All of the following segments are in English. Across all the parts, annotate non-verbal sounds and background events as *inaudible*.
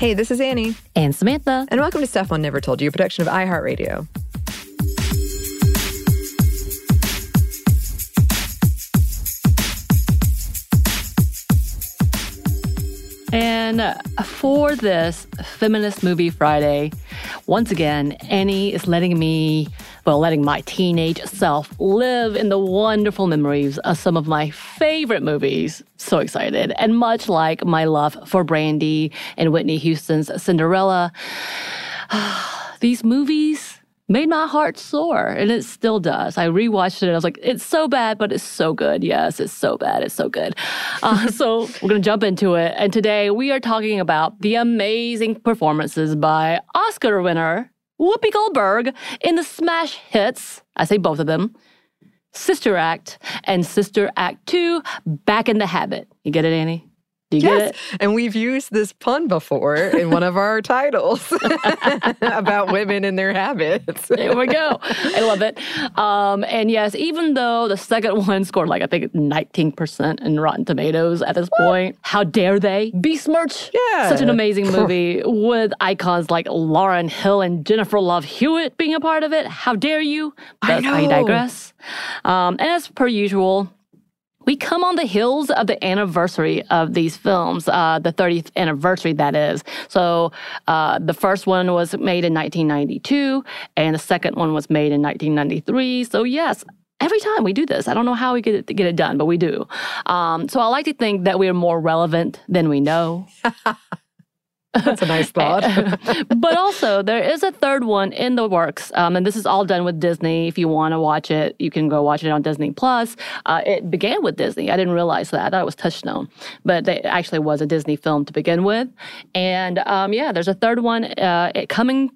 Hey, this is Annie, And Samantha. and welcome to Stuff Mom Never Told You, a production of iHeartRadio. And for this Feminist Movie Friday, once again, Annie is letting me, well, letting my teenage self live in the wonderful memories of some of my favorite movies. So excited. And much like my love for Brandy and Whitney Houston's Cinderella, *sighs* these movies made my heart soar, and it still does. I rewatched it, and I was like, it's so bad, but it's so good. Yes, it's so bad, it's so good. *laughs* Uh, so we're gonna jump into it, and today we are talking about the amazing performances by Oscar winner Whoopi Goldberg in the smash hits. I say both of them. Sister Act and Sister Act 2, Back in the Habit. You get it, Annie? Do you get Yes, and we've used this pun before in one of our titles *laughs* about women and their habits. There we go. I love it. Um, and yes, even though the second *laughs* one scored like I think 19% in Rotten Tomatoes at this point, how dare they besmirch Yeah. such an amazing movie with icons like Lauryn Hill and Jennifer Love Hewitt being a part of it? How dare you? I But I know. digress. Um, and as per usual, we come on the heels of the anniversary of these films, uh, the 30th anniversary, that is. So uh, the first one was made in 1992, and the second one was made in 1993. So, yes. Every time we do this, I don't know how we get it, get it done, but we do. Um, so I like to think that we're more relevant than we know. *laughs* That's a nice *laughs* thought. *laughs* but also, there is a third one in the works, um, and this is all done with Disney. If you want to watch it, you can go watch it on Disney Plus. Uh, it began with Disney. I didn't realize that. I thought it was Touchstone, but it actually was a Disney film to begin with. And um, yeah, there's a third one uh, coming.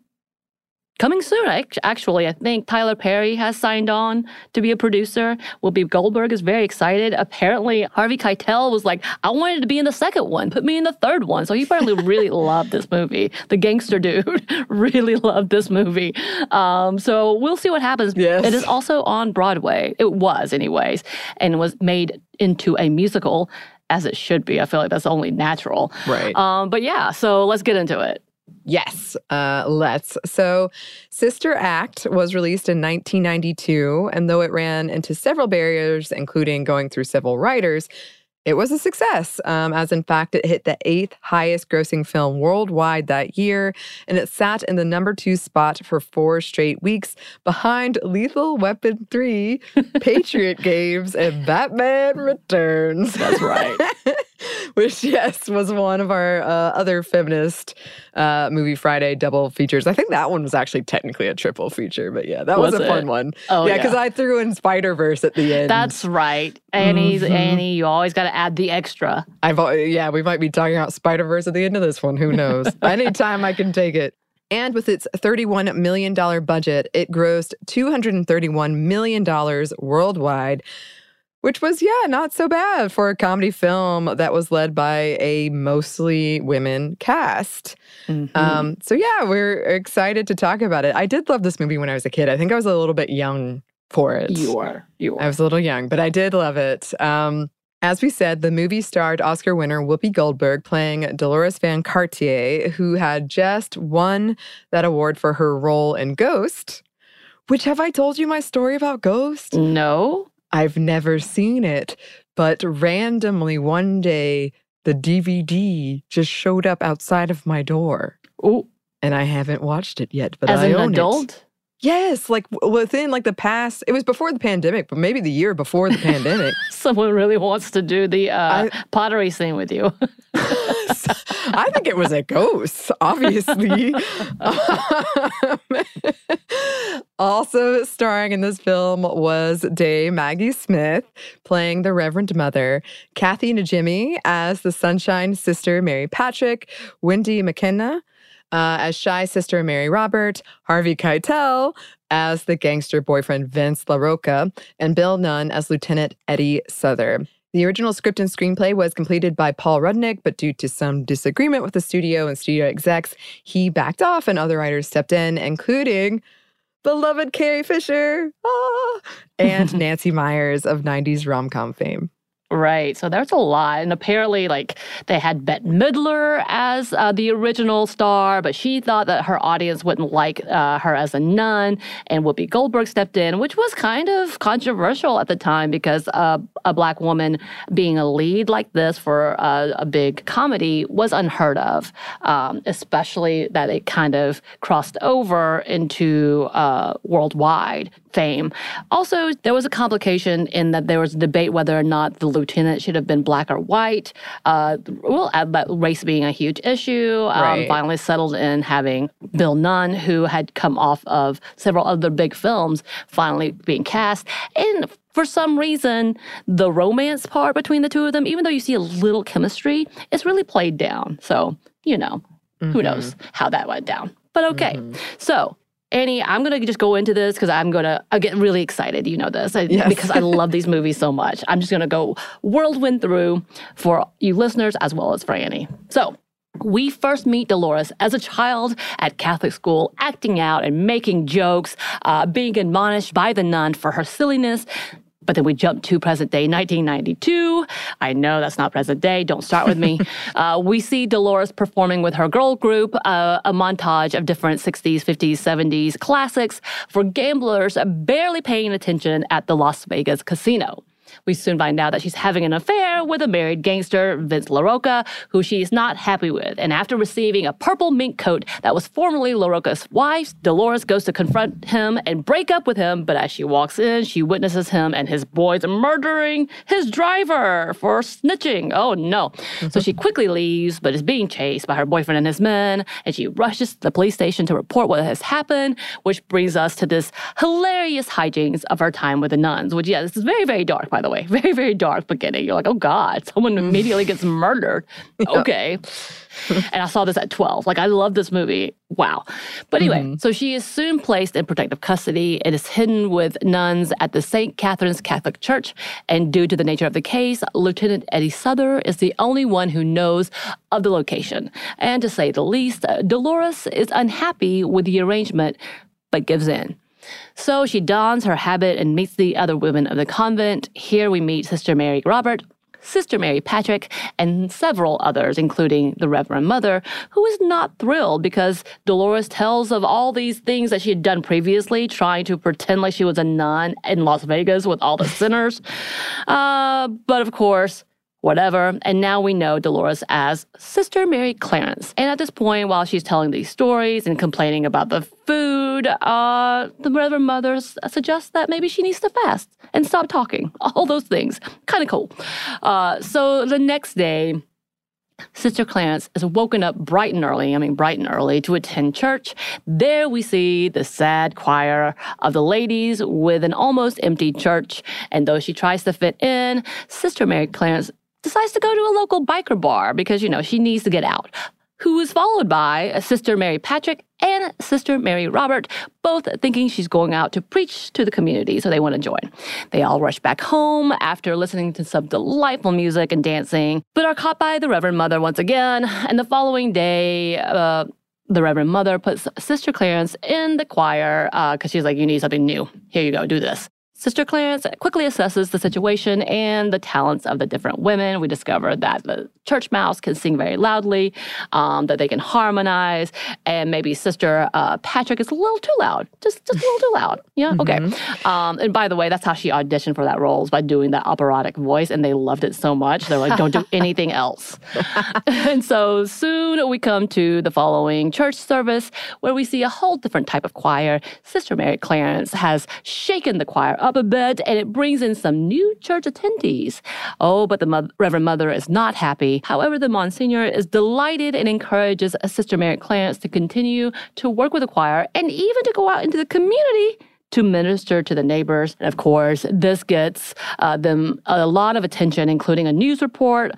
Coming soon, actually. I think Tyler Perry has signed on to be a producer. Whoopi Goldberg is very excited. Apparently, Harvey Keitel was like, I wanted to be in the second one. Put me in the third one. So he apparently *laughs* really loved this movie. The gangster dude *laughs* really loved this movie. Um, so we'll see what happens. Yes. It is also on Broadway. It was, anyways, and was made into a musical, as it should be. I feel like that's only natural. Right. Um, but yeah, so let's get into it. Yes, uh, let's. So, Sister Act was released in 1992, and though it ran into several barriers, including going through several writers, it was a success, um, as in fact, it hit the eighth highest grossing film worldwide that year, and it sat in the number two spot for four straight weeks behind Lethal Weapon 3, *laughs* Patriot Games, and Batman Returns. That's right. *laughs* Which, yes, was one of our uh, other feminist uh, movie Friday double features. I think that one was actually technically a triple feature, but yeah, that was, Was a it? fun one. Oh, yeah, because yeah. I threw in Spider Verse at the end. That's right. Annie's Mhm. Annie, you always got to add the extra. I've yeah, we might be talking about Spider Verse at the end of this one. Who knows? *laughs* Anytime I can take it. And with its $31 million budget, it grossed $231 million worldwide, which was, yeah, not so bad for a comedy film that was led by a mostly women cast. Mm-hmm. Um, so, yeah, we're excited to talk about it. I did love this movie when I was a kid. I think I was a little bit young for it. you are. You are. I was a little young, but I did love it. Um, as we said, the movie starred Oscar winner Whoopi Goldberg playing Deloris Van Cartier, who had just won that award for her role in Ghost. Which have I told you my story about Ghost? No. I've never seen it, but randomly one day the DVD just showed up outside of my door, Ooh, and I haven't watched it yet. But as I an own it. Yes, like within like the past, it was before the pandemic, but maybe the year before the pandemic. *laughs* Someone really wants to do the uh, pottery scene with you. *laughs* *laughs* I think it was a ghost, obviously. also starring in this film was Dame Maggie Smith playing the Reverend Mother, Kathy Najimy as the Sunshine Sister Mary Patrick, Wendy Makkena uh, as Shy Sister Mary Robert, Harvey Keitel as the gangster boyfriend Vince LaRocca, and Bill Nunn as Lieutenant Eddie Souther. The original script and screenplay was completed by Paul Rudnick, but due to some disagreement with the studio and studio execs, he backed off and other writers stepped in, including beloved Carrie Fisher ah, and *laughs* Nancy Meyers of 90s rom com fame. Right. So that's a lot. And apparently, like, they had Bette Midler as uh, the original star, but she thought that her audience wouldn't like uh, her as a nun. And Whoopi Goldberg stepped in, which was kind of controversial at the time because uh, a black woman being a lead like this for uh, a big comedy was unheard of, um, especially that it kind of crossed over into uh, worldwide fame. Also, there was a complication in that there was a debate whether or not the lieutenant should have been black or white. Uh, well, uh, but race being a huge issue, um, Right. finally settled in having Bill Nunn, who had come off of several other big films, finally being cast. And for some reason, the romance part between the two of them, even though you see a little chemistry, it's really played down. So, you know, who knows how that went down. But okay. So, Annie, I'm going to just go into this because I'm going to I get really excited. You know this I, Yes. because I love these movies so much. I'm just going to go whirlwind through for you listeners as well as for Annie. So, we first meet Deloris as a child at Catholic school, acting out and making jokes, uh, being admonished by the nun for her silliness. But then we jump to present day 1992. I know that's not present day. Don't start with me. *laughs* uh, we see Deloris performing with her girl group, uh, a montage of different 60s, 50s, 70s classics for gamblers barely paying attention at the Las Vegas casino. We soon find out that she's having an affair with a married gangster, Vince LaRocca, who she is not happy with. And after receiving a purple mink coat that was formerly LaRocca's wife, Deloris goes to confront him and break up with him. But as she walks in, she witnesses him and his boys murdering his driver for snitching. Oh no. So mm-hmm. she quickly leaves, but is being chased by her boyfriend and his men. And she rushes to the police station to report what has happened, which brings us to this hilarious hijinks of her time with the nuns, which, yeah, this is very, very dark, by the way. *laughs* Very, very dark beginning. You're like, oh God, someone mm. immediately gets murdered. *laughs* Okay. and I saw this at 12. Like, I love this movie. Wow. But anyway, mm-hmm. so she is soon placed in protective custody. and is hidden with nuns at the St. Catherine's Catholic Church. And due to the nature of the case, Lieutenant Eddie Souther is the only one who knows of the location. And to say the least, Deloris is unhappy with the arrangement, but gives in. So she dons her habit and meets the other women of the convent. Here we meet Sister Mary Robert, Sister Mary Patrick, and several others, including the Reverend Mother, who is not thrilled because Deloris tells of all these things that she had done previously, trying to pretend like she was a nun in Las Vegas with all the sinners. Uh, but of course, whatever. And now we know Deloris as Sister Mary Clarence. And at this point, while she's telling these stories and complaining about the food, uh, the Reverend Mother suggests that maybe she needs to fast and stop talking. *laughs* All those things. Kind of cool. Uh, so the next day, Sister Clarence is woken up bright and early, I mean, bright and early, to attend church. There we see the sad choir of the ladies with an almost empty church. And though she tries to fit in, Sister Mary Clarence decides to go to a local biker bar because, you know, she needs to get out. who is followed by Sister Mary Patrick and Sister Mary Robert, both thinking she's going out to preach to the community, so they want to join. They all rush back home after listening to some delightful music and dancing, but are caught by the Reverend Mother once again. And the following day, uh, the Reverend Mother puts Sister Clarence in the choir because uh, she's like, You need something new. Here you go, do this. Sister Clarence quickly assesses the situation and the talents of the different women. We discover that the church mouse can sing very loudly, um, that they can harmonize, and maybe Sister uh, Patrick is a little too loud, just just a little too loud. Yeah, mm-hmm. okay. Um, and by the way, that's how she auditioned for that role is by doing that operatic voice, and they loved it so much they're like, don't do *laughs* anything else. *laughs* and so soon we come to the following church service where we see a whole different type of choir. Sister Mary Clarence has shaken the choir up a bit, and it brings in some new church attendees. Oh, but the mother, Reverend Mother is not happy. However, the Monsignor is delighted and encourages Sister Mary Clarence to continue to work with the choir and even to go out into the community to minister to the neighbors. And of course, this gets uh, them a lot of attention, including a news report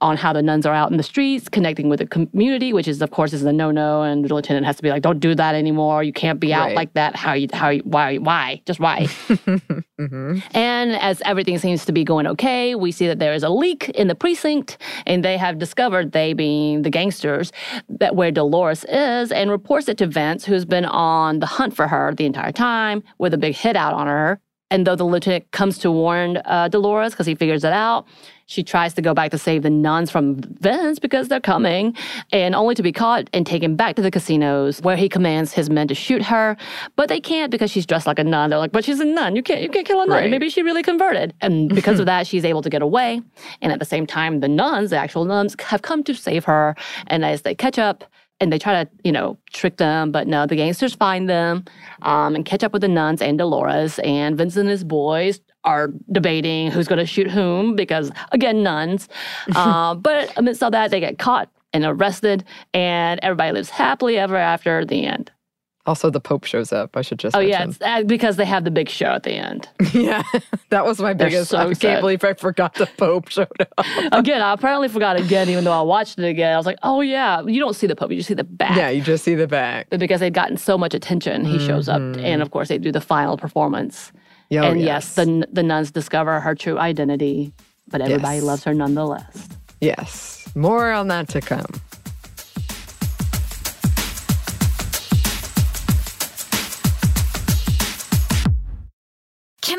on how the nuns are out in the streets, connecting with the community, which is of course is a no-no, and the lieutenant has to be like, "Don't do that anymore. You can't be out right. like that. How you? How? You, why? Why? Just why?" *laughs* mm-hmm. And as everything seems to be going okay, we see that there is a leak in the precinct, and they have discovered they being the gangsters that where Deloris is, and reports it to Vince, who's been on the hunt for her the entire time with a big hit out on her. And though the lieutenant comes to warn uh, Deloris because he figures it out, she tries to go back to save the nuns from Vince because they're coming, and only to be caught and taken back to the casinos where he commands his men to shoot her. But they can't because she's dressed like a nun. They're like, but she's a nun. You can't you can't kill a nun. Right. Maybe she really converted. And *laughs* because of that, she's able to get away. And at the same time, the nuns, the actual nuns, have come to save her. And as they catch up, and they try to, you know, trick them, but no, the gangsters find them um, and catch up with the nuns and Deloris. And Vincent and his boys are debating who's going to shoot whom because, again, nuns. *laughs* uh, but amidst all that, they get caught and arrested, and everybody lives happily ever after the end. Also, the Pope shows up. I should just. Oh mention. yeah, it's uh, because they have the big show at the end. *laughs* yeah, that was my biggest. So I can't believe I forgot the Pope showed up. *laughs* again, I apparently forgot again, even though I watched it again. I was like, oh yeah, you don't see the Pope, you just see the back. Yeah, you just see the back. But because they'd gotten so much attention, he mm-hmm. shows up, mm-hmm. and of course they do the final performance. Oh, and yes. yes, the the nuns discover her true identity, but everybody yes. loves her nonetheless. Yes, more on that to come.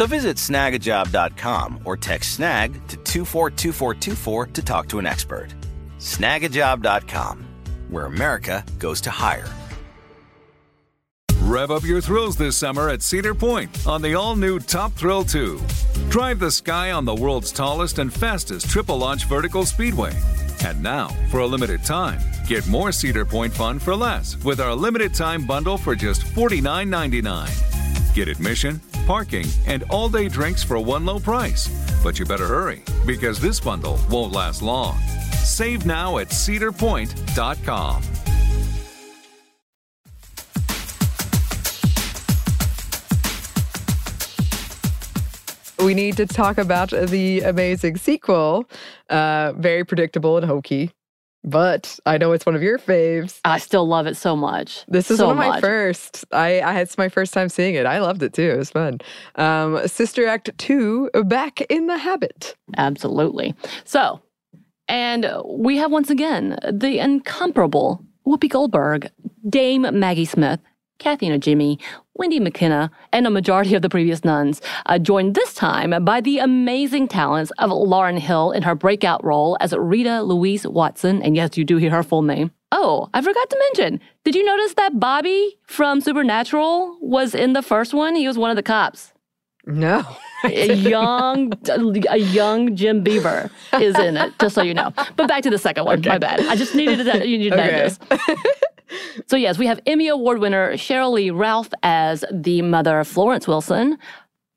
So visit snagajob.com or text snag to 242424 to talk to an expert. Snagajob.com, where America goes to hire. Rev up your thrills this summer at Cedar Point on the all new Top Thrill 2. Drive the sky on the world's tallest and fastest triple launch vertical speedway. And now, for a limited time, get more Cedar Point fun for less with our limited time bundle for just $49.99. Get admission, parking, and all day drinks for one low price. But you better hurry because this bundle won't last long. Save now at cedarpoint.com. we need to talk about the amazing sequel. Uh, very predictable and hokey, but I know it's one of your faves. I still love it so much. This is so one of my much. first. I, I it's my first time seeing it. I loved it too. It was fun. Um, Sister Act two, back in the habit. Absolutely. So, and we have once again the incomparable Whoopi Goldberg, Dame Maggie Smith, Kathy Najimy, Wendy Makkena, and a majority of the previous nuns, uh, joined this time by the amazing talents of Lauryn Hill in her breakout role as Rita Louise Watson. And yes, you do hear her full name. Oh, I forgot to mention. Did you notice that Bobby from Supernatural was in the first one? He was one of the cops. No. a young a young Jim Beaver is in it, just so you know. But back to the second one. My bad. I just needed to you need to know this. *laughs* So yes, we have Emmy Award winner Sheryl Lee Ralph as the mother of Florence Wilson.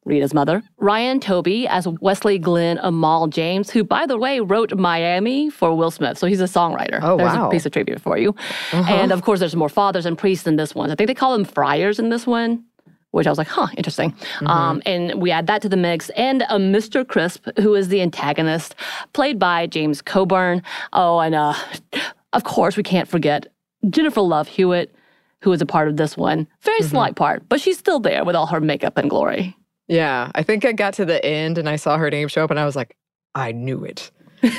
Rita's mother. Ryan Toby as Wesley Glenn Amal James, who, by the way, wrote Miami for Will Smith. So he's a songwriter. Oh, There's wow. a piece of trivia for you. Uh-huh. And of course, there's more fathers and priests in this one. I think they call them friars in this one which I was like, huh, interesting. Mm-hmm. Um, and we add that to the mix. And a Mr. Crisp, who is the antagonist, played by James Coburn. Oh, and uh, of course, we can't forget Jennifer Love Hewitt, who is a part of this one. Very Mm-hmm. slight part, but she's still there with all her makeup and glory. Yeah, I think I got to the end and I saw her name show up and I was like, I knew it.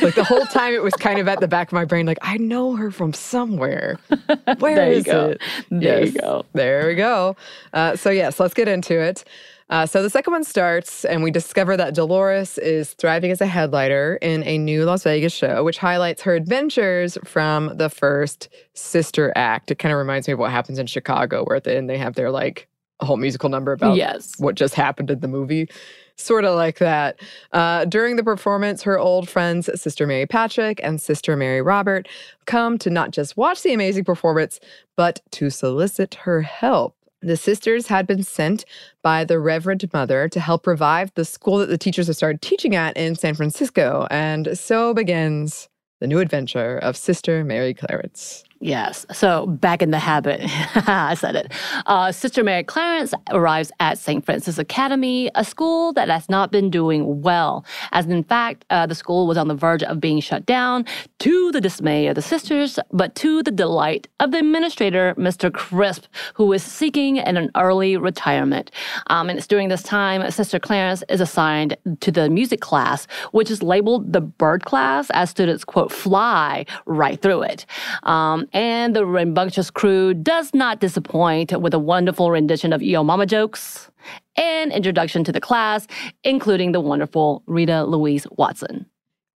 Like the whole time it was kind of at the back of my brain, like, I know her from somewhere. *laughs* Where There you go. it? There you go. There we go. Uh, so, yes, let's get into it. Uh, so the second one starts, and we discover that Deloris is thriving as a headliner in a new Las Vegas show, which highlights her adventures from the first sister act. It kind of reminds me of what happens in Chicago, where at the end they have their like a whole musical number about Yes. what just happened in the movie. Sort of like that. Uh, during the performance, her old friends, Sister Mary Patrick and Sister Mary Robert, come to not just watch the amazing performance, but to solicit her help. The sisters had been sent by the Reverend Mother to help revive the school that the teachers have started teaching at in San Francisco. And so begins the new adventure of Sister Mary Clarence. Yes. So back in the habit, *laughs* I said it. Uh, Sister Mary Clarence arrives at St. Francis Academy, a school that has not been doing well. As in fact, uh, the school was on the verge of being shut down to the dismay of the sisters, but to the delight of the administrator, Mr. Crisp, who is seeking an early retirement. Um, and it's during this time, Sister Clarence is assigned to the music class, which is labeled the bird class, as students, quote, fly right through it. Um, and the rambunctious crew does not disappoint with a wonderful rendition of Yo Mama jokes and introduction to the class, including the wonderful Rita Louise Watson.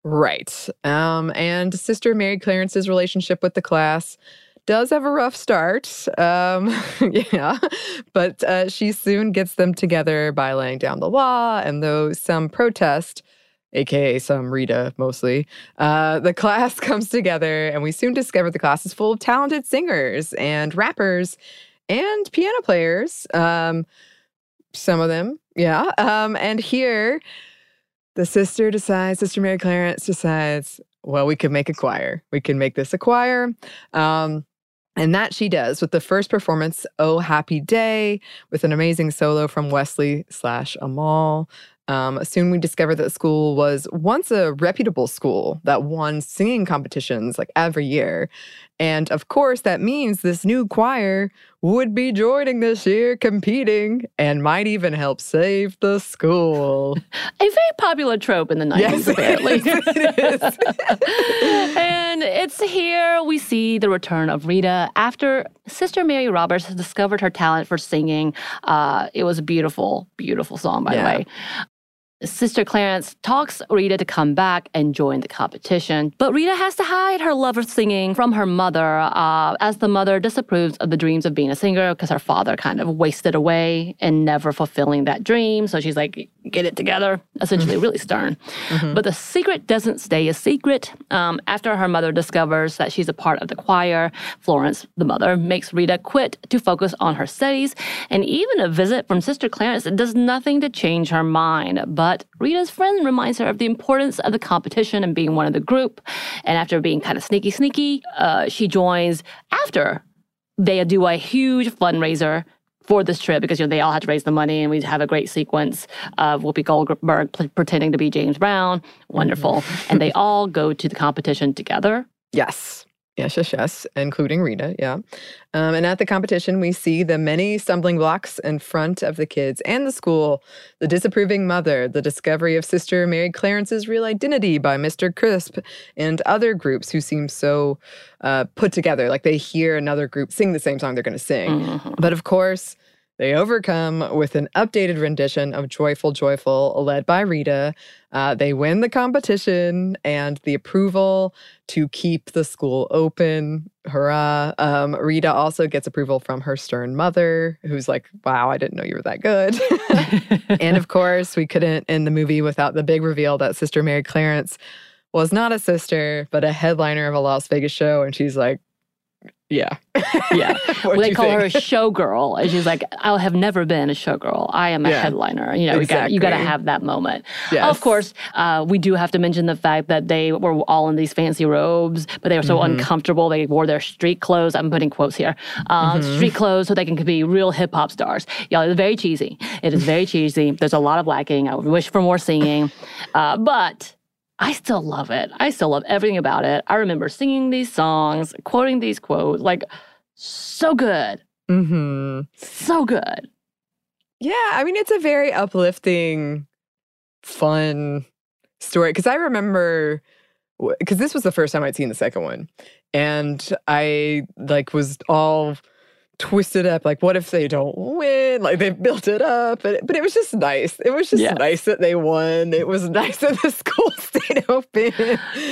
Right. Um, and Sister Mary Clarence's relationship with the class does have a rough start. Um, *laughs* yeah. But uh, she soon gets them together by laying down the law. And though some protest, aka some Rita mostly, uh, the class *laughs* comes together. And we soon discover the class is full of talented singers and rappers and piano players. Um, some of them, yeah. Um, and here, the sister decides, Sister Mary Clarence decides, well, we could make a choir. We can make this a choir. Um, and that she does with the first performance, Oh Happy Day, with an amazing solo from Wesley slash Amal. Um, soon we discover that the school was once a reputable school that won singing competitions like every year. And of course, that means this new choir would be joining this year, competing, and might even help save the school. *laughs* A very popular trope in the 90s, Yes, *laughs* apparently. is. It *laughs* and it's here we see the return of Rita after Sister Mary Roberts has discovered her talent for singing. Uh, it was a beautiful, beautiful song, by Yeah. the way. Sister Clarence talks Rita to come back and join the competition, but Rita has to hide her love of singing from her mother, uh, as the mother disapproves of the dreams of being a singer because her father kind of wasted away and never fulfilling that dream. So she's like, "Get it together," essentially, really stern. But the secret doesn't stay a secret. Um, after her mother discovers that she's a part of the choir, Florence, the mother, makes Rita quit to focus on her studies, and even a visit from Sister Clarence does nothing to change her mind. But Rita's friend reminds her of the importance of the competition and being one of the group. And after being kind of sneaky, sneaky, uh, she joins after they do a huge fundraiser for this trip because you know they all had to raise the money and we have a great sequence of Whoopi Goldberg pl- pretending to be James Brown. Wonderful. and they *laughs* all go to the competition together. Yes. Yes, yes, yes, including Rita, yeah. Um, and at the competition, we see the many stumbling blocks in front of the kids and the school the disapproving mother, the discovery of Sister Mary Clarence's real identity by Mr. Crisp, and other groups who seem so uh, put together. Like they hear another group sing the same song they're going to sing. Mm-hmm. But of course, they overcome with an updated rendition of Joyful Joyful, led by Rita. Uh, they win the competition and the approval to keep the school open. Hurrah. Um, Rita also gets approval from her stern mother, who's like, wow, I didn't know you were that good. *laughs* and of course, we couldn't end the movie without the big reveal that Sister Mary Clarence was not a sister, but a headliner of a Las Vegas show. And she's like, yeah. *laughs* Yeah. Well, they call her a *laughs* showgirl. And she's like, "I'll have never been a showgirl. I am a Yeah. headliner. You know, you got you got to have that moment. Yes. Of course, uh, we do have to mention the fact that they were all in these fancy robes, but they were so Mm-hmm. uncomfortable. They wore their street clothes. I'm putting quotes here. Um, Mm-hmm. Street clothes so they can be real hip hop stars. Y'all, it's very cheesy. It is very cheesy. There's a lot of lacking. I wish for more singing. Uh, but I still love it. I still love everything about it. I remember singing these songs, quoting these quotes, like so good, hmm so good. Yeah, I mean, it's a very uplifting, fun story. Because I remember, because this was the first time I'd seen the second one, and I like was all twisted up. Like, what if they don't win? Like, they built it up, but but it was just nice. It was just nice that they won. It was nice that the *laughs* school stayed open.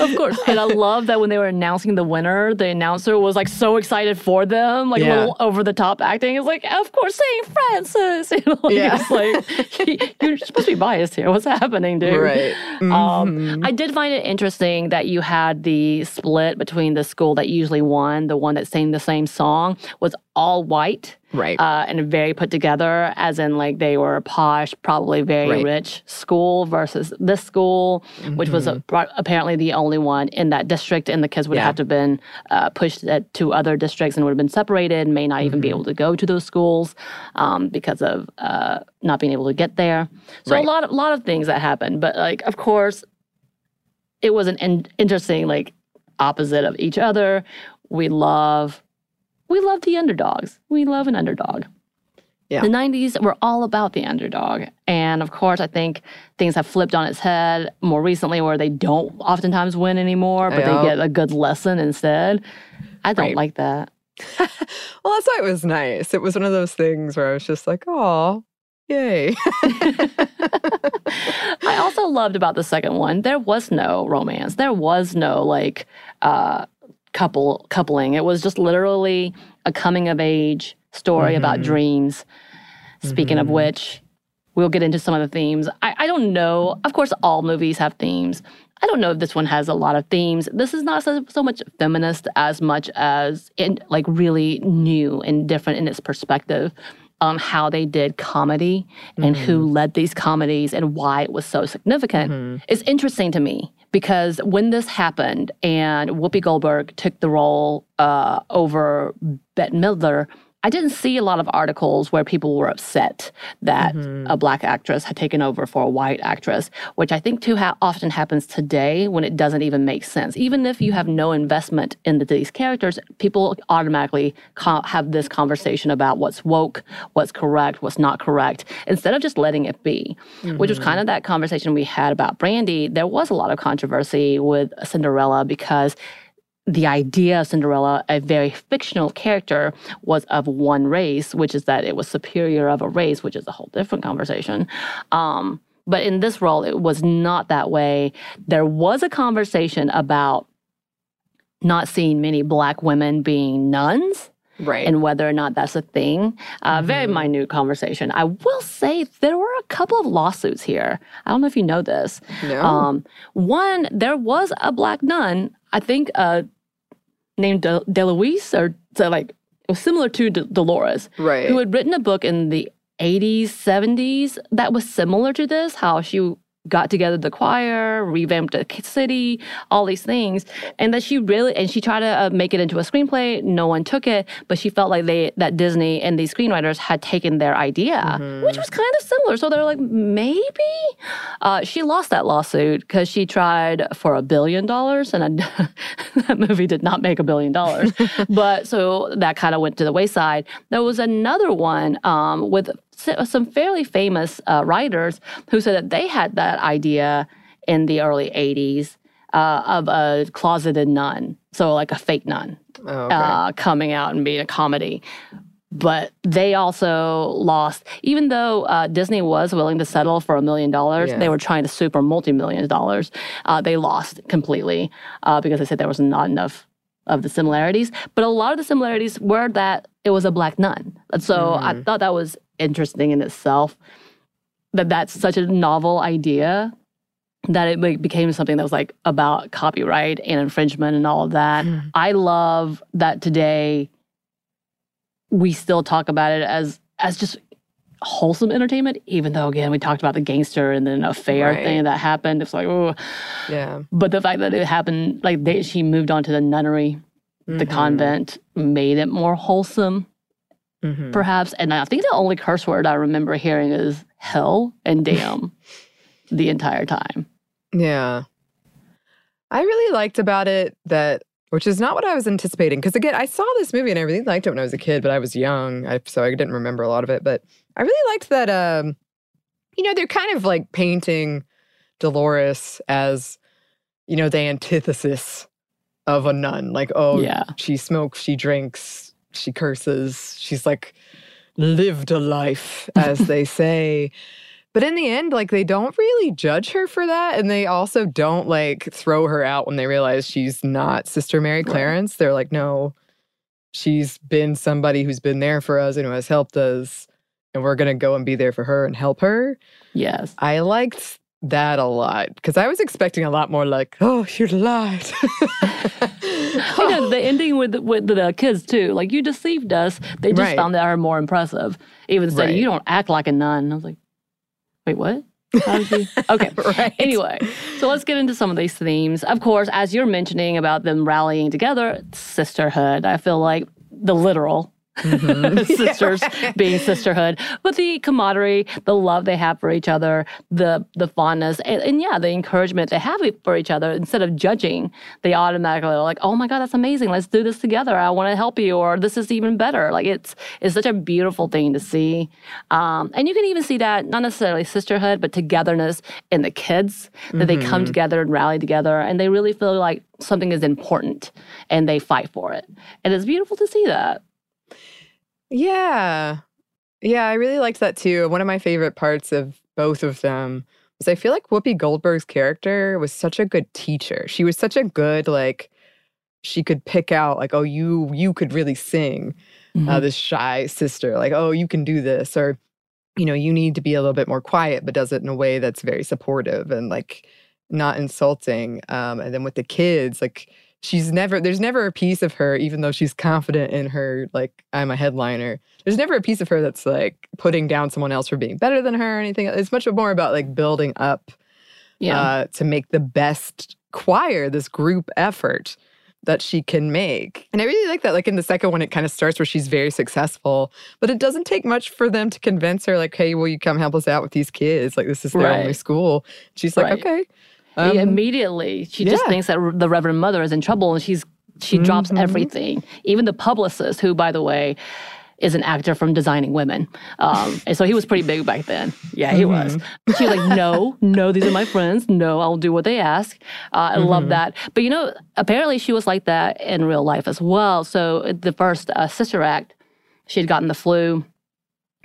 Of course. And I love that when they were announcing the winner, the announcer was like so excited for them, like a little over the top acting. It's like, of course, St. Francis. *laughs* You know, like, Yeah. like, you're supposed to be biased here. What's happening, dude? Right. Um, Mhm. I did find it interesting that you had the split between the school that usually won, the one that sang the same song, was all white. Right. Uh, and very put together, as in like they were posh, probably very Right. rich school versus this school, which was Mm-hmm. a, apparently the only one in that district, and the kids would Yeah. have to have been uh, pushed at, to other districts and would have been separated, may not even be Mm-hmm. able to go to those schools um, because of uh, not being able to get there. So Right. a lot of lot of things that happened, but like of course, it was an in- interesting like opposite of each other. We love we love the underdogs. We love an underdog. Yeah. The 90s were all about the underdog. And of course, I think things have flipped on its head more recently where they don't oftentimes win anymore, but they get a good lesson instead. I don't Right. like that. *laughs* well, that's why it was nice. It was one of those things where I was just like, oh, yay. *laughs* I also loved about the second one, there was no romance. There was no like uh couple coupling. It was just literally a coming of age story about mm-hmm. dreams. Speaking of mm-hmm. which, we'll get into some of the themes. I, I don't know. Of course, all movies have themes. I don't know if this one has a lot of themes. This is not so, so much feminist as much as in, like really new and different in its perspective on how they did comedy and who mm. led these comedies and why it was so significant. Mm-hmm. is interesting to me because when this happened and Whoopi Goldberg took the role uh, over Bette Midler, I didn't see a lot of articles where people were upset that mm-hmm. a black actress had taken over for a white actress, which I think too ha- often happens today when it doesn't even make sense. Even if you have no investment into these characters, people automatically co- have this conversation about what's woke, what's correct, what's not correct, instead of just letting it be, which was mm-hmm. kind of that conversation we had about Brandy. There was a lot of controversy with Cinderella because the idea of Cinderella, a very fictional character, was of one race, which is that it was superior of a race, which is a whole different conversation. Um, but in this role, it was not that way. There was a conversation about not seeing many black women being nuns right. and whether or not that's a thing. Uh, Very minute conversation. I will say there were a couple of lawsuits here. I don't know if you know this. No. Um, one, there was a black nun, I think, uh, named De- Deloise, or so like was similar to D- Deloris, right. who had written a book in the 80s, 70s that was similar to this. How she got together the choir, revamped the city, all these things, and that she really and she tried to uh, make it into a screenplay. No one took it, but she felt like they that Disney and these screenwriters had taken their idea, mm-hmm. which was kind of similar. So they're like, maybe uh, she lost that lawsuit because she tried for a billion dollars, and *laughs* that movie did not make a billion dollars. *laughs* but so that kind of went to the wayside. There was another one um, with some fairly famous uh, writers who said that they had that idea in the early 80s uh, of a closeted nun, so like a fake nun oh, okay. uh, coming out and being a comedy. But they also lost, even though uh, Disney was willing to settle for a million dollars, they were trying to sue for multi millions dollars. Uh, they lost completely uh, because they said there was not enough of the similarities. But a lot of the similarities were that it was a black nun. And so mm. I thought that was interesting in itself that that's such a novel idea that it became something that was like about copyright and infringement and all of that. Mm. I love that today we still talk about it as as just wholesome entertainment, even though again we talked about the gangster and then affair right. thing that happened. It's like oh yeah. But the fact that it happened like they, she moved on to the nunnery, mm-hmm. the convent, made it more wholesome mm-hmm. perhaps. And I think the only curse word I remember hearing is hell and damn *laughs* the entire time. Yeah. I really liked about it that, which is not what I was anticipating. Because again, I saw this movie and I really liked it when I was a kid, but I was young. I, so I didn't remember a lot of it. But I really liked that, um, you know, they're kind of like painting Dolores as, you know, the antithesis of a nun. Like, oh, yeah. she smokes, she drinks, she curses. She's like lived a life, as they *laughs* say. But in the end, like they don't really judge her for that. And they also don't like throw her out when they realize she's not Sister Mary Clarence. Right. They're like, no, she's been somebody who's been there for us and who has helped us. And we're going to go and be there for her and help her. Yes. I liked that a lot because I was expecting a lot more like, oh, you lied. *laughs* you know, the ending with with the kids too. Like you deceived us. They just right. found that her more impressive. Even saying right. you don't act like a nun. I was like, wait, what? How did you? *laughs* Okay. right. Anyway, so let's get into some of these themes. Of course, as you're mentioning about them rallying together, sisterhood. I feel like the literal Mm-hmm. *laughs* *laughs* sisters yeah. being sisterhood, but the camaraderie, the love they have for each other, the the fondness, and, and, yeah, the encouragement they have for each other. Instead of judging, they automatically are like, "Oh my God, that's amazing! Let's do this together. I want to help you," or "This is even better." Like it's it's such a beautiful thing to see, um, and you can even see that not necessarily sisterhood, but togetherness in the kids that mm-hmm. they come mm-hmm. together and rally together, and they really feel like something is important and they fight for it, and it's beautiful to see that. Yeah. Yeah, I really liked that too. One of my favorite parts of both of them was I feel like Whoopi Goldberg's character was such a good teacher. She was such a good like she could pick out like oh you you could really sing. Uh, mm-hmm. Uh, this shy sister like oh you can do this or you know you need to be a little bit more quiet but does it in a way that's very supportive and like not insulting. Um, and then with the kids like she's never there's never a piece of her even though she's confident in her like i'm a headliner there's never a piece of her that's like putting down someone else for being better than her or anything it's much more about like building up yeah. Uh, to make the best choir this group effort that she can make. And I really like that. Like in the second one, it kind of starts where she's very successful, but it doesn't take much for them to convince her, like, hey, will you come help us out with these kids? Like, this is their right. only school. She's like, right. okay. Um, immediately, she yeah. just thinks that the Reverend Mother is in trouble, and she's she mm-hmm. drops everything. Even the publicist, who, by the way, is an actor from Designing Women. Um, and so he was pretty big back then. Yeah, he mm-hmm. was. She was like, no, no, these are my friends. No, I'll do what they ask. Uh, I mm-hmm. love that. But you know, apparently she was like that in real life as well. So the first uh, Sister Act, she had gotten the flu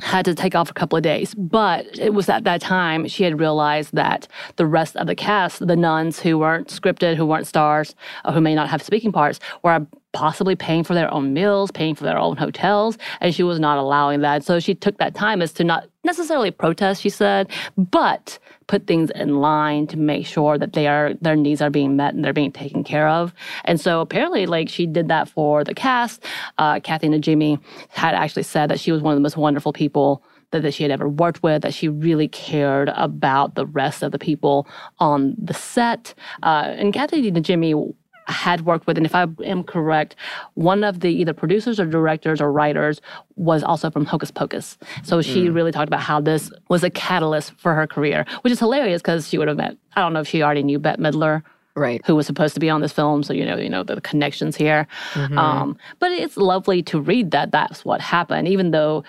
had to take off a couple of days. But it was at that time she had realized that the rest of the cast, the nuns who weren't scripted, who weren't stars, or who may not have speaking parts, were possibly paying for their own meals, paying for their own hotels, and she was not allowing that. So she took that time as to not necessarily protest, she said, but put things in line to make sure that they are their needs are being met and they're being taken care of. And so apparently, like she did that for the cast. Uh, Kathy Najimy had actually said that she was one of the most wonderful people that, she had ever worked with, that she really cared about the rest of the people on the set. Uh, and Kathy Najimy had worked with, and if I am correct, one of the either producers or directors or writers was also from Hocus Pocus. So she mm. really talked about how this was a catalyst for her career, which is hilarious because she would have met, I don't know if she already knew Bette Midler. Right. Who was supposed to be on this film. So, you know, you know, the connections here. Mm-hmm. Um, but it's lovely to read that that's what happened, even though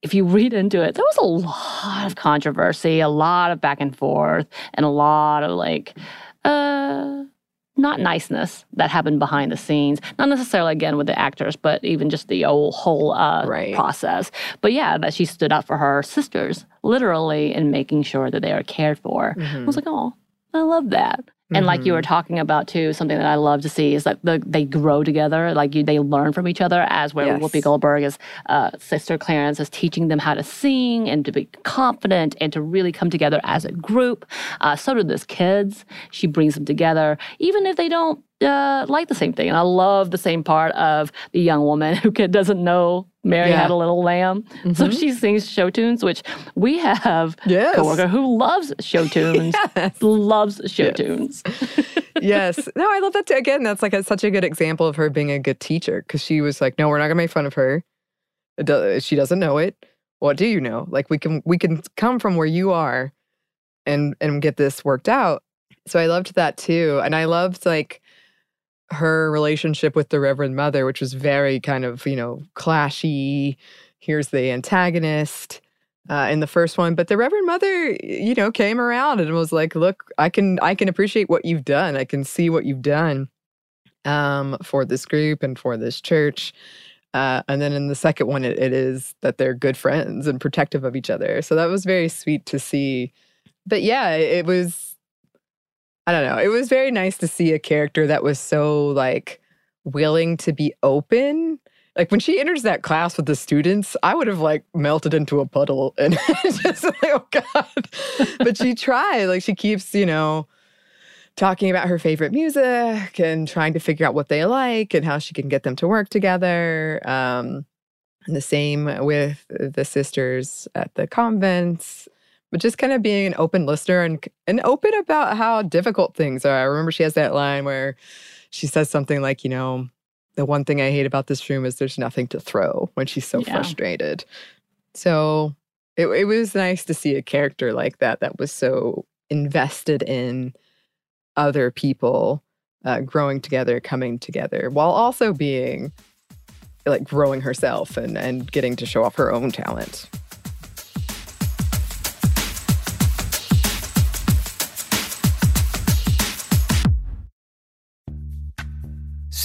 if you read into it, there was a lot of controversy, a lot of back and forth, and a lot of like, uh, not niceness that happened behind the scenes. Not necessarily again with the actors, but even just the whole, whole uh, right. process. But yeah, that she stood up for her sisters, literally, in making sure that they are cared for. Mm-hmm. I was like, oh, I love that. And mm-hmm. like you were mm-hmm. talking about too, something that I love to see is that the, they grow together. Like you, they learn from each other. As where yes. Whoopi Goldberg is uh, sister Clarence is teaching them how to sing and to be confident and to really come together as a group. Uh, so do those kids. She brings them together, even if they don't uh, like the same thing. And I love the same part of the young woman *laughs* who doesn't know Mary yeah. had a little lamb. Mm-hmm. So she sings show tunes, which we have yes. a coworker who loves show *laughs* tunes, yes. loves show yes. tunes. *laughs* yes. No, I love that too. Again, that's like a, such a good example of her being a good teacher because she was like, no, we're not going to make fun of her. She doesn't know it. What do you know? Like we can we can come from where you are and and get this worked out. So I loved that too. And I loved like her relationship with the Reverend Mother, which was very kind of, you know, clashy. Here's the antagonist uh, in the first one, but the Reverend Mother, you know, came around and was like, "Look, I can, I can appreciate what you've done. I can see what you've done um, for this group and for this church." Uh, and then in the second one, it, it is that they're good friends and protective of each other. So that was very sweet to see. But yeah, it was I don't know. It was very nice to see a character that was so like willing to be open. Like when she enters that class with the students, I would have like melted into a puddle *laughs* and just like, oh God. but she tried. Like she keeps, you know, talking about her favorite music and trying to figure out what they like and how she can get them to work together. Um, and the same with the sisters at the convents but just kind of being an open listener and and open about how difficult things are. I remember she has that line where she says something like, you know, the one thing I hate about this room is there's nothing to throw when she's so yeah. frustrated. So it, it was nice to see a character like that that was so invested in other people uh, growing together, coming together, while also being like growing herself and and getting to show off her own talent.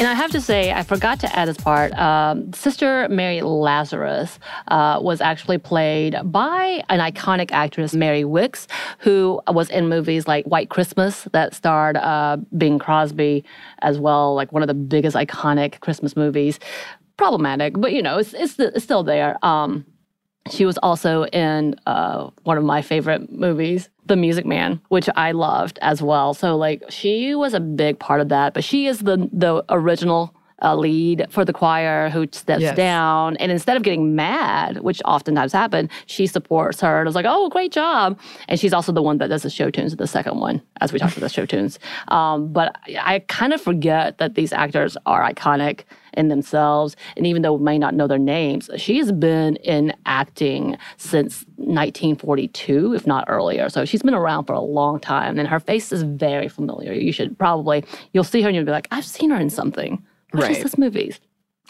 And I have to say, I forgot to add this part. Um, Sister Mary Lazarus uh, was actually played by an iconic actress, Mary Wickes, who was in movies like White Christmas that starred uh, Bing Crosby as well, like one of the biggest iconic Christmas movies. Problematic, but you know, it's, it's, it's still there. Um, she was also in uh, one of my favorite movies, The Music Man, which I loved as well. So like she was a big part of that. But she is the the original uh, lead for the choir who steps Yes. down, and instead of getting mad, which oftentimes happen, she supports her and is like, "Oh, great job!" And she's also the one that does the show tunes in the second one, as we talked about the show tunes. Um, but I kind of forget that these actors are iconic in themselves. And even though we may not know their names, she has been in acting since 1942, if not earlier. So she's been around for a long time and her face is very familiar. You should probably, you'll see her and you'll be like, I've seen her in something. Right. this movie?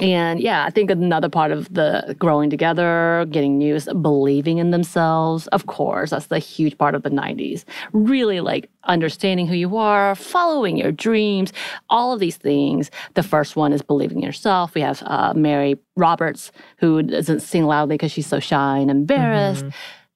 And yeah, I think another part of the growing together, getting new is believing in themselves. Of course, that's the huge part of the 90s. Really like understanding who you are, following your dreams, all of these things. The first one is believing in yourself. We have uh, Mary Roberts, who doesn't sing loudly because she's so shy and embarrassed.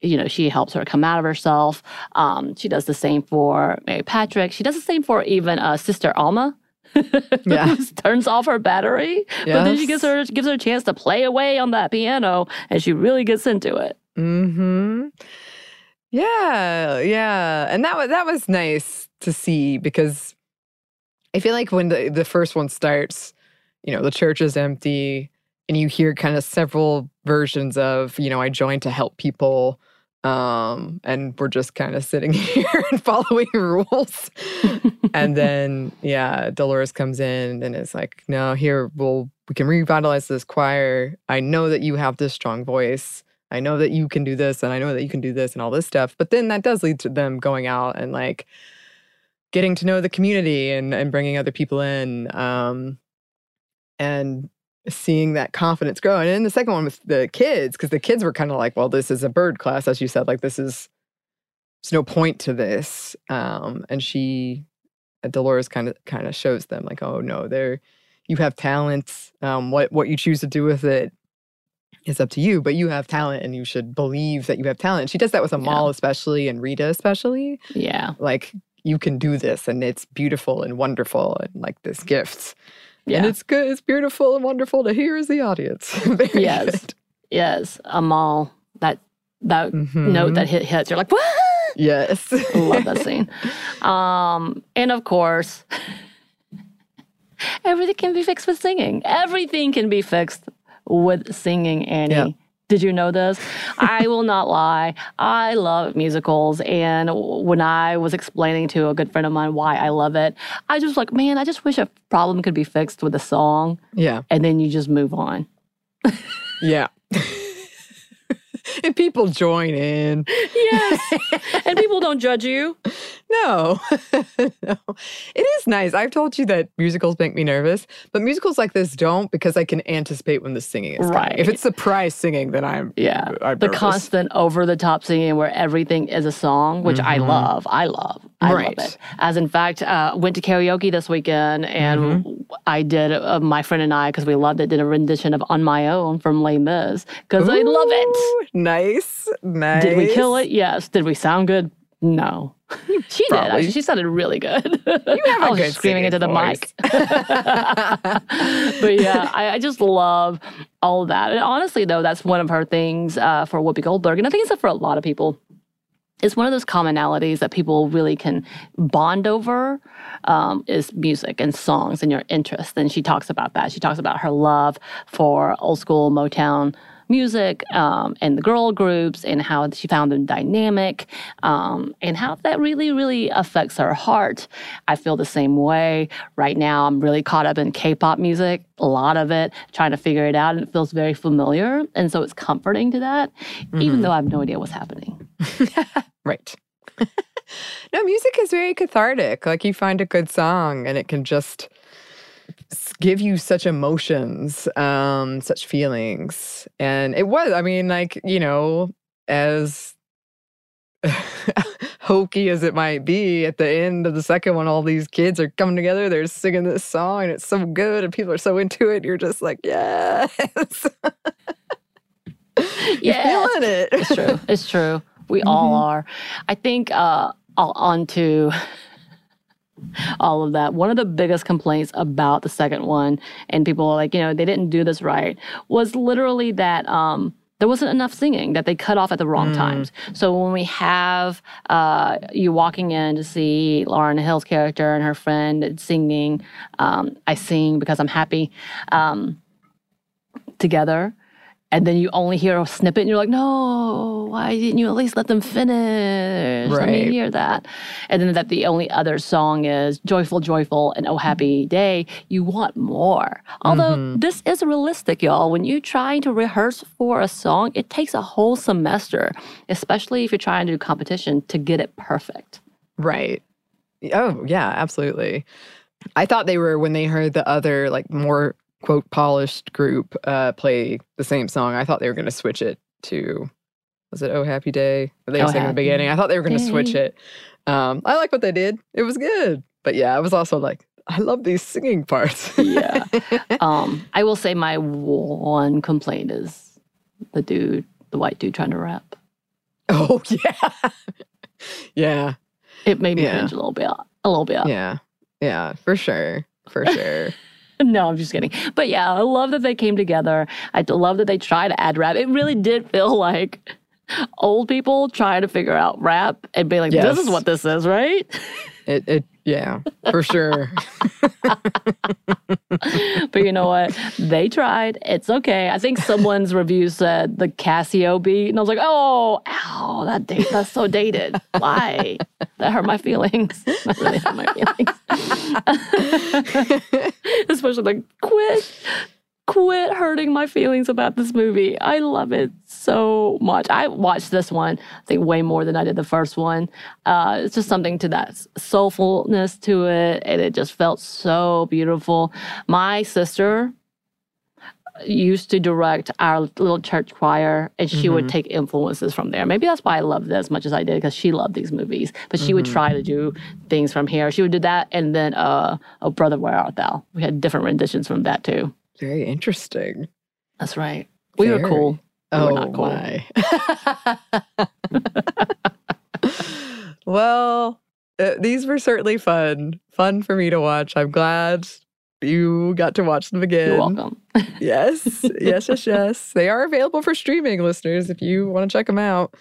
You know, she helps her come out of herself. Um, she does the same for Mary Patrick. She does the same for even uh, Sister Alma. *laughs* Yeah. turns off her battery. But then she gives her gives her a chance to play away on that piano and she really gets into it. Hmm. Yeah, yeah, and that was that was nice to see because I feel like when the the first one starts, you know, the church is empty, and you hear kind of several versions of, you know, I joined to help people, um, and we're just kind of sitting *laughs* here and following *laughs* rules, and then yeah, Deloris comes in and is like, no, here we'll we can revitalize this choir. I know that you have this strong voice. I know that you can do this and I know that you can do this and all this stuff. But then that does lead to them going out and like getting to know the community and, and bringing other people in um, and seeing that confidence grow. And then the second one with the kids, because the kids were kind of like, well, this is a bird class, as you said, like this is, there's no point to this. Um, and she, uh, Deloris kind of kind of shows them like, oh no, they're, you have talent. Um, what what you choose to do with it is up to you, but you have talent and you should believe that you have talent. She does that with Ahmal especially and Rita especially. Yeah. Like you can do this and it's beautiful and wonderful and like this gift. And Yeah. it's good, it's beautiful and wonderful to hear as the audience. *laughs* Very Yes. good. Yes. Ahmal, that that Mhm. note that hit hits, you're like, what? Yes. Love that scene. Um, and of course, *laughs* everything can be fixed with singing. Everything can be fixed with singing, Annie. Did you know this? I will not lie. I love musicals. And when I was explaining to a good friend of mine why I love it, I just like, man, I just wish a problem could be fixed with a song. Yeah. And then you just move on. Yeah. *laughs* *laughs* and people join in. Yes. *laughs* and people don't judge you. No, *laughs* no. It is nice. I've told you that musicals make me nervous, but musicals like this don't because I can anticipate when the singing is coming. If Right. it's surprise singing, then I'm Yeah. I'm the nervous. constant over the top singing where everything is a song, which I Mhm. love. I love. I Right. love it. As in fact, uh, went to karaoke this weekend and Mm-hmm. I did, uh, my friend and I, because we loved it, did a rendition of On My Own from Les Mis because I love it. Nice, nice. Did we kill it? Yes. Did we sound good? No. She did. Actually, she sounded really good. You have I a was good screaming into the voice. mic. *laughs* *laughs* but yeah, I, I just love all of that. And honestly, though, that's one of her things uh, for Whoopi Goldberg, and I think it's for a lot of people. It's one of those commonalities that people really can bond over um, is music and songs and your interest. And she talks about that. She talks about her love for old school Motown music um, and the girl groups and how she found them dynamic um, and how that really, really affects her heart. I feel the same way. Right now, I'm really caught up in K pop music, a lot of it, trying to figure it out, and it feels very familiar. And so it's comforting to that, mm-hmm. even though I have no idea what's happening. *laughs* right. *laughs* no, music is very cathartic. Like you find a good song and it can just give you such emotions, um, such feelings. And it was, I mean, like, you know, as *laughs* hokey as it might be, at the end of the second one, all these kids are coming together, they're singing this song, and it's so good, and people are so into it. You're just like, yes. yeah, feeling it. it's true. It's true. We mm-hmm. all are. I think uh, on to all of that. One of the biggest complaints about the second one, and people are like, you know, they didn't do this right, was literally that um, there wasn't enough singing, that they cut off at the wrong mm. times. So when we have uh, you walking in to see Lauryn Hill's character and her friend singing, um, I sing because I'm happy um, together and then you only hear a snippet and you're like, no, why didn't you at least let them finish? Right. Let me hear that. And then that the only other song is Joyful, Joyful, and Oh Happy Day. You want more. Although mm-hmm. this is realistic, y'all. When you're trying to rehearse for a song, it takes a whole semester, especially if you're trying to do competition to get it perfect. Right. Oh, yeah, absolutely. I thought they were when they heard the other like more quote polished group uh, play the same song. I thought they were going to switch it to was it Oh Happy Day? They were oh, saying in the beginning. I thought they were going to switch it. Um, I like what they did. It was good, but yeah, I was also like, I love these singing parts. yeah. *laughs* Um, I will say my one complaint is the dude, the white dude trying to rap. Oh *laughs* yeah, yeah. It made me yeah. cringe a little bit. A little bit. Yeah, yeah, for sure, for sure. *laughs* *laughs* no, I'm just kidding. But yeah, I love that they came together. I love that they tried to add rap. It really did feel *laughs* like old people trying to figure out rap and be like, yes. this is what this is, right? *laughs* It, it yeah, for sure. *laughs* but you know what? They tried. It's okay. I think someone's review said the Casio beat, and I was like, oh, ow, that date, that's so dated. Why? That hurt my feelings. *laughs* That really hurt my feelings. *laughs* Especially like, quit quit hurting my feelings about this movie. I love it so much. I watched this one, I think, way more than I did the first one. Uh, it's just something to that soulfulness to it, and it just felt so beautiful. My sister used to direct our little church choir and she mm-hmm. would take influences from there. Maybe that's why I loved it as much as I did because she loved these movies. But she mm-hmm. would try to do things from here. She would do that and then uh Oh Brother Where Art Thou. We had different renditions from that too. Very interesting. That's right. We Very. were cool. Oh, not cool. my. *laughs* well, uh, these were certainly fun. Fun for me to watch. I'm glad you got to watch them again. You're welcome. *laughs* yes, yes, yes, yes. They are available for streaming, listeners, if you want to check them out.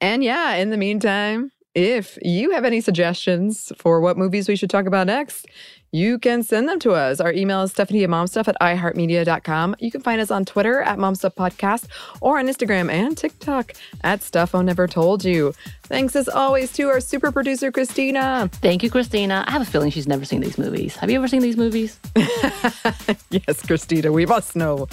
And yeah, in the meantime, if you have any suggestions for what movies we should talk about next, you can send them to us. Our email is Stephanie at momstuff at iheartmedia.com. You can find us on Twitter at momstuffpodcast or on Instagram and TikTok at Stuff I Never Told You. Thanks as always to our super producer, Christina. Thank you, Christina. I have a feeling she's never seen these movies. Have you ever seen these movies? *laughs* yes, Christina, we must know.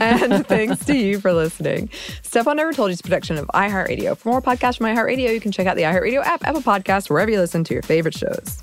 and *laughs* thanks to you for listening. Stuff I Never Told You is a production of iHeartRadio. For more podcasts from iHeartRadio, you can check out the iHeartRadio app, Apple Podcast, wherever you listen to your favorite shows.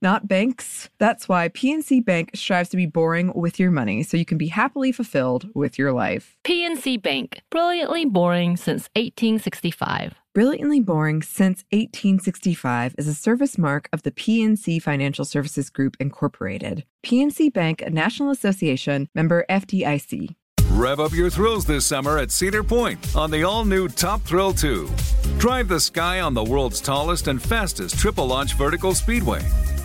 not banks. That's why PNC Bank strives to be boring with your money so you can be happily fulfilled with your life. PNC Bank, brilliantly boring since 1865. Brilliantly Boring Since 1865 is a service mark of the PNC Financial Services Group, Incorporated. PNC Bank, a National Association member FDIC. Rev up your thrills this summer at Cedar Point on the all new Top Thrill 2. Drive the sky on the world's tallest and fastest triple launch vertical speedway.